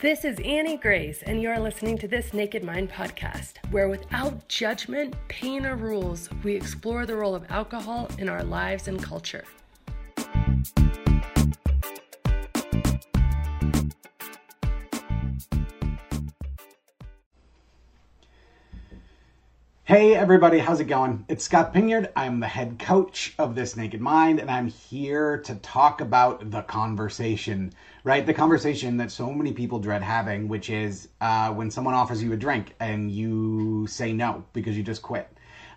This is Annie Grace, and you're listening to this Naked Mind podcast, where without judgment, pain, or rules, we explore the role of alcohol in our lives and culture. Hey everybody, how's it going? It's Scott Pinyan. I'm the head coach of This Naked Mind, and I'm here to talk about the conversation, right? The conversation that so many people dread having, which is uh, when someone offers you a drink and you say no because you just quit.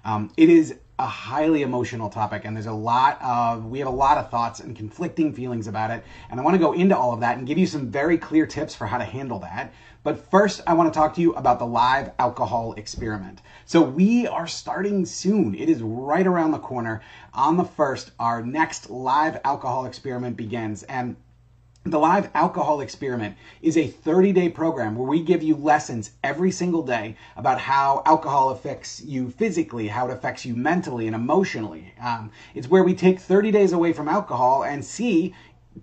Um, it is a highly emotional topic, and there's a lot of we have a lot of thoughts and conflicting feelings about it. And I want to go into all of that and give you some very clear tips for how to handle that. But first, I want to talk to you about the live alcohol experiment. So we are starting soon. It is right around the corner. On the first, our next live alcohol experiment begins, and the Live Alcohol Experiment is a 30 day program where we give you lessons every single day about how alcohol affects you physically, how it affects you mentally and emotionally. Um, it's where we take 30 days away from alcohol and see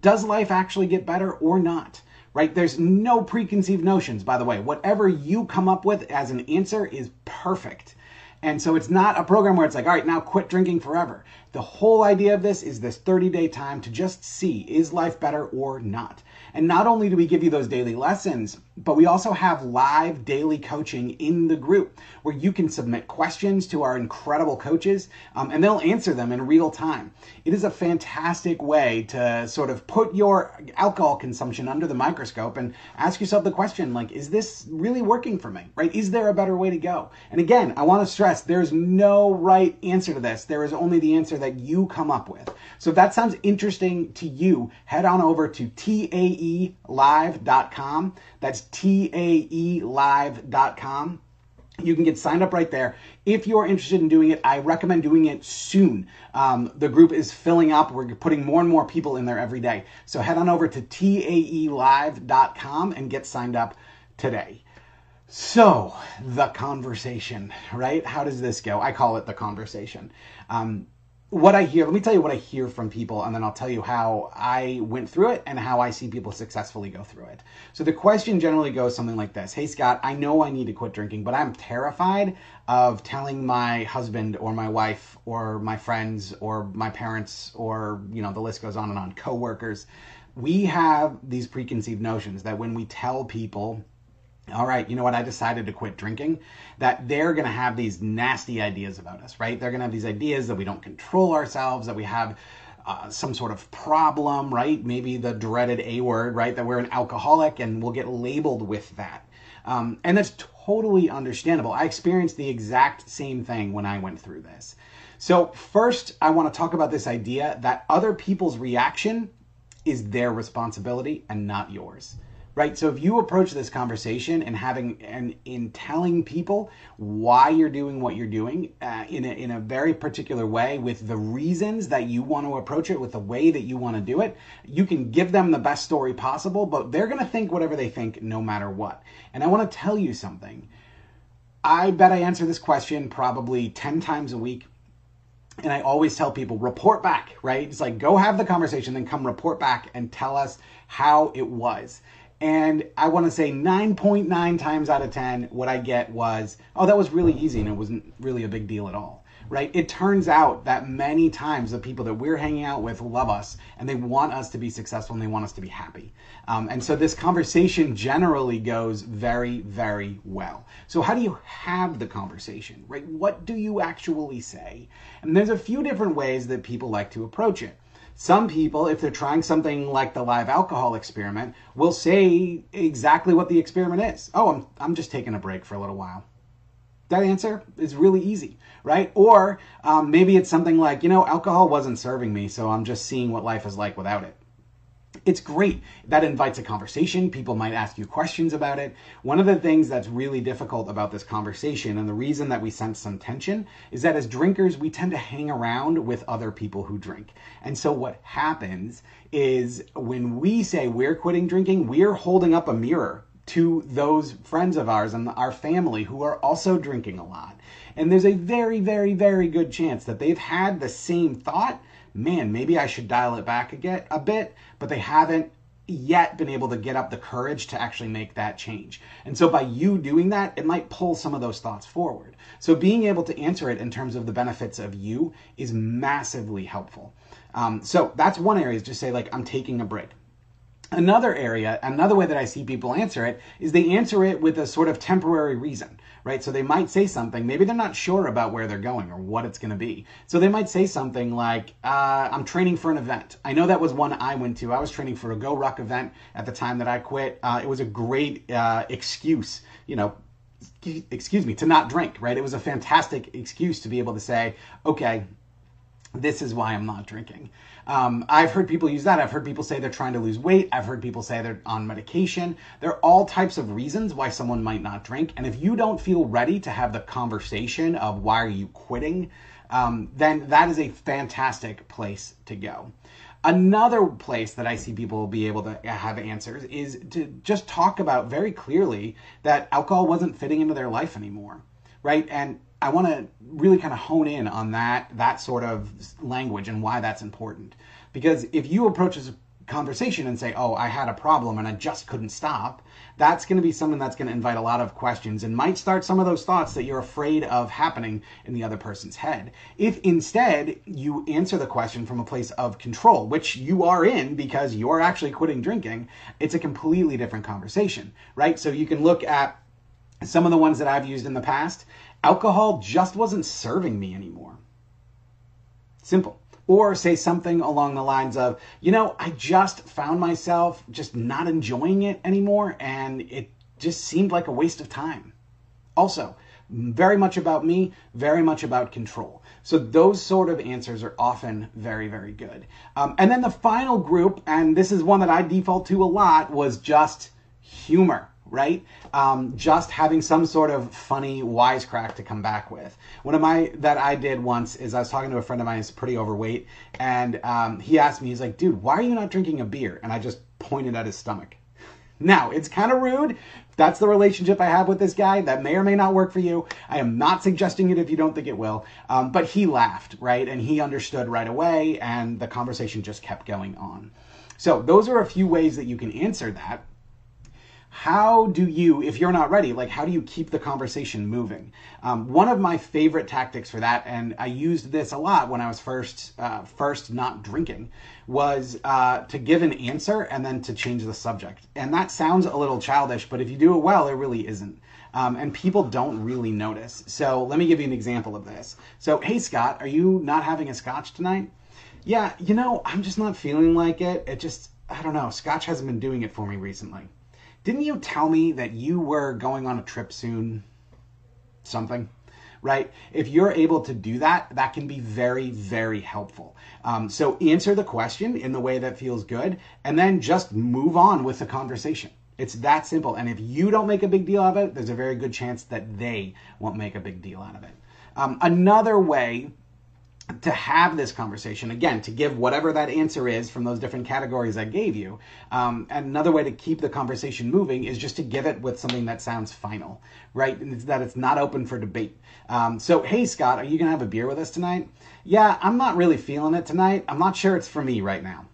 does life actually get better or not? Right? There's no preconceived notions, by the way. Whatever you come up with as an answer is perfect. And so it's not a program where it's like, all right, now quit drinking forever. The whole idea of this is this 30 day time to just see is life better or not. And not only do we give you those daily lessons, but we also have live daily coaching in the group where you can submit questions to our incredible coaches um, and they'll answer them in real time. It is a fantastic way to sort of put your alcohol consumption under the microscope and ask yourself the question like, is this really working for me? Right? Is there a better way to go? And again, I want to stress there's no right answer to this. There is only the answer that you come up with. So if that sounds interesting to you, head on over to taelive.com. That's taelive.com. You can get signed up right there. If you're interested in doing it, I recommend doing it soon. Um, the group is filling up. We're putting more and more people in there every day. So head on over to taelive.com and get signed up today. So, the conversation, right? How does this go? I call it the conversation. Um, what I hear, let me tell you what I hear from people, and then I'll tell you how I went through it and how I see people successfully go through it. So the question generally goes something like this Hey, Scott, I know I need to quit drinking, but I'm terrified of telling my husband or my wife or my friends or my parents or, you know, the list goes on and on, coworkers. We have these preconceived notions that when we tell people, all right, you know what? I decided to quit drinking. That they're going to have these nasty ideas about us, right? They're going to have these ideas that we don't control ourselves, that we have uh, some sort of problem, right? Maybe the dreaded A word, right? That we're an alcoholic and we'll get labeled with that. Um, and that's totally understandable. I experienced the exact same thing when I went through this. So, first, I want to talk about this idea that other people's reaction is their responsibility and not yours right? So if you approach this conversation and having and in telling people why you're doing what you're doing uh, in a, in a very particular way with the reasons that you want to approach it with the way that you want to do it, you can give them the best story possible, but they're going to think whatever they think no matter what. And I want to tell you something. I bet I answer this question probably 10 times a week and I always tell people report back, right? It's like go have the conversation, then come report back and tell us how it was. And I want to say 9.9 times out of 10, what I get was, oh, that was really easy and it wasn't really a big deal at all, right? It turns out that many times the people that we're hanging out with love us and they want us to be successful and they want us to be happy. Um, and so this conversation generally goes very, very well. So, how do you have the conversation, right? What do you actually say? And there's a few different ways that people like to approach it. Some people, if they're trying something like the live alcohol experiment, will say exactly what the experiment is. Oh, I'm, I'm just taking a break for a little while. That answer is really easy, right? Or um, maybe it's something like, you know, alcohol wasn't serving me, so I'm just seeing what life is like without it it's great. That invites a conversation. People might ask you questions about it. One of the things that's really difficult about this conversation, and the reason that we sense some tension, is that as drinkers, we tend to hang around with other people who drink. And so what happens is when we say we're quitting drinking, we're holding up a mirror to those friends of ours and our family who are also drinking a lot. And there's a very, very, very good chance that they've had the same thought man, maybe I should dial it back again a bit, but they haven't yet been able to get up the courage to actually make that change. And so by you doing that, it might pull some of those thoughts forward. So being able to answer it in terms of the benefits of you is massively helpful. Um, so that's one area is just say like, I'm taking a break. Another area, another way that I see people answer it is they answer it with a sort of temporary reason right? So they might say something, maybe they're not sure about where they're going or what it's going to be. So they might say something like, uh, I'm training for an event. I know that was one I went to. I was training for a GORUCK event at the time that I quit. Uh, it was a great uh, excuse, you know, excuse me, to not drink, right? It was a fantastic excuse to be able to say, okay, this is why I'm not drinking. Um, I've heard people use that. I've heard people say they're trying to lose weight. I've heard people say they're on medication. There are all types of reasons why someone might not drink. And if you don't feel ready to have the conversation of why are you quitting, um, then that is a fantastic place to go. Another place that I see people be able to have answers is to just talk about very clearly that alcohol wasn't fitting into their life anymore, right? And I want to really kind of hone in on that that sort of language and why that's important. Because if you approach this conversation and say, "Oh, I had a problem and I just couldn't stop," that's going to be something that's going to invite a lot of questions and might start some of those thoughts that you're afraid of happening in the other person's head. If instead you answer the question from a place of control, which you are in because you're actually quitting drinking, it's a completely different conversation, right? So you can look at some of the ones that I've used in the past Alcohol just wasn't serving me anymore. Simple. Or say something along the lines of, you know, I just found myself just not enjoying it anymore and it just seemed like a waste of time. Also, very much about me, very much about control. So those sort of answers are often very, very good. Um, and then the final group, and this is one that I default to a lot, was just humor right? Um, just having some sort of funny wisecrack to come back with. One of my that I did once is I was talking to a friend of mine who's pretty overweight, and um, he asked me, he's like, "Dude, why are you not drinking a beer?" And I just pointed at his stomach. Now it's kind of rude. That's the relationship I have with this guy. That may or may not work for you. I am not suggesting it if you don't think it will. Um, but he laughed, right? And he understood right away, and the conversation just kept going on. So, those are a few ways that you can answer that how do you, if you're not ready, like how do you keep the conversation moving? Um, one of my favorite tactics for that, and I used this a lot when I was first uh, first not drinking, was uh, to give an answer and then to change the subject. And that sounds a little childish, but if you do it well, it really isn't. Um, and people don't really notice. So let me give you an example of this. So, hey Scott, are you not having a scotch tonight? Yeah, you know, I'm just not feeling like it. It just, I don't know. Scotch hasn't been doing it for me recently. Didn't you tell me that you were going on a trip soon? Something, right? If you're able to do that, that can be very, very helpful. Um, so answer the question in the way that feels good, and then just move on with the conversation. It's that simple. And if you don't make a big deal out of it, there's a very good chance that they won't make a big deal out of it. Um, another way to have this conversation again to give whatever that answer is from those different categories i gave you um, another way to keep the conversation moving is just to give it with something that sounds final right? It's that it's not open for debate. Um, so hey scott are you gonna have a beer with us tonight? Yeah i'm not really feeling it tonight. I'm not sure it's for me right now.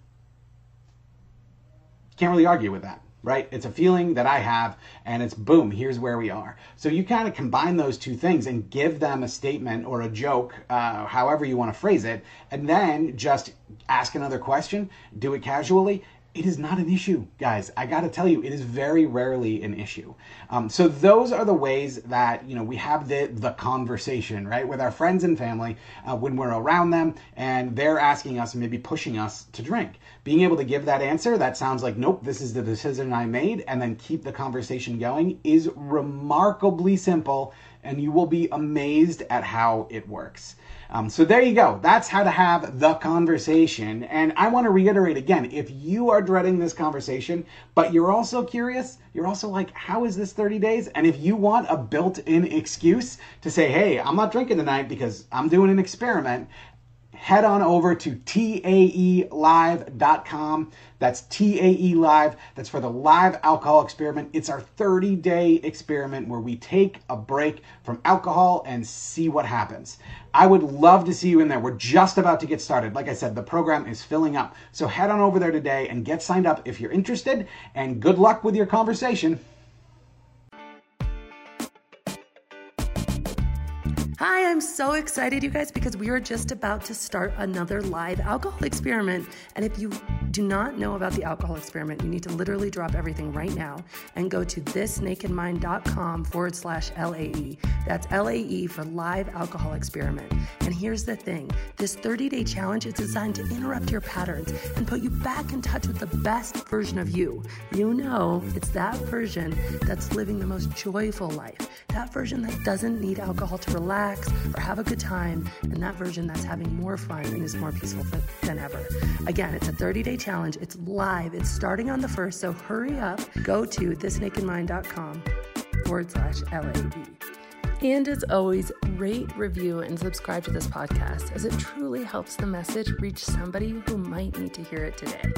Can't really argue with that right? It's a feeling that I have, and it's boom, here's where we are. So you kind of combine those two things and give them a statement or a joke, uh, however you want to phrase it, and then just ask another question, do it casually, it is not an issue, guys. I got to tell you, it is very rarely an issue. Um, so those are the ways that you know we have the the conversation, right, with our friends and family uh, when we're around them, and they're asking us and maybe pushing us to drink. Being able to give that answer, that sounds like nope, this is the decision I made, and then keep the conversation going is remarkably simple, and you will be amazed at how it works. Um, so there you go. That's how to have the conversation. And I want to reiterate again if you are dreading this conversation, but you're also curious, you're also like, how is this 30 days? And if you want a built in excuse to say, hey, I'm not drinking tonight because I'm doing an experiment, head on over to taelive.com. That's TAE Live. That's for the live alcohol experiment. It's our 30 day experiment where we take a break from alcohol and see what happens. I would love to see you in there. We're just about to get started. Like I said, the program is filling up. So head on over there today and get signed up if you're interested. And good luck with your conversation. Hi, I'm so excited, you guys, because we are just about to start another live alcohol experiment. And if you do not know about the alcohol experiment, you need to literally drop everything right now and go to thisnakedmind.com forward slash LAE. That's LAE for live alcohol experiment. And here's the thing this 30 day challenge is designed to interrupt your patterns and put you back in touch with the best version of you. You know, it's that version that's living the most joyful life, that version that doesn't need alcohol to relax relax or have a good time, and that version that's having more fun and is more peaceful than ever. Again, it's a 30 day challenge. It's live. It's starting on the first, so hurry up. Go to thisnakedmind.com forward slash LAE. And as always, rate, review, and subscribe to this podcast as it truly helps the message reach somebody who might need to hear it today.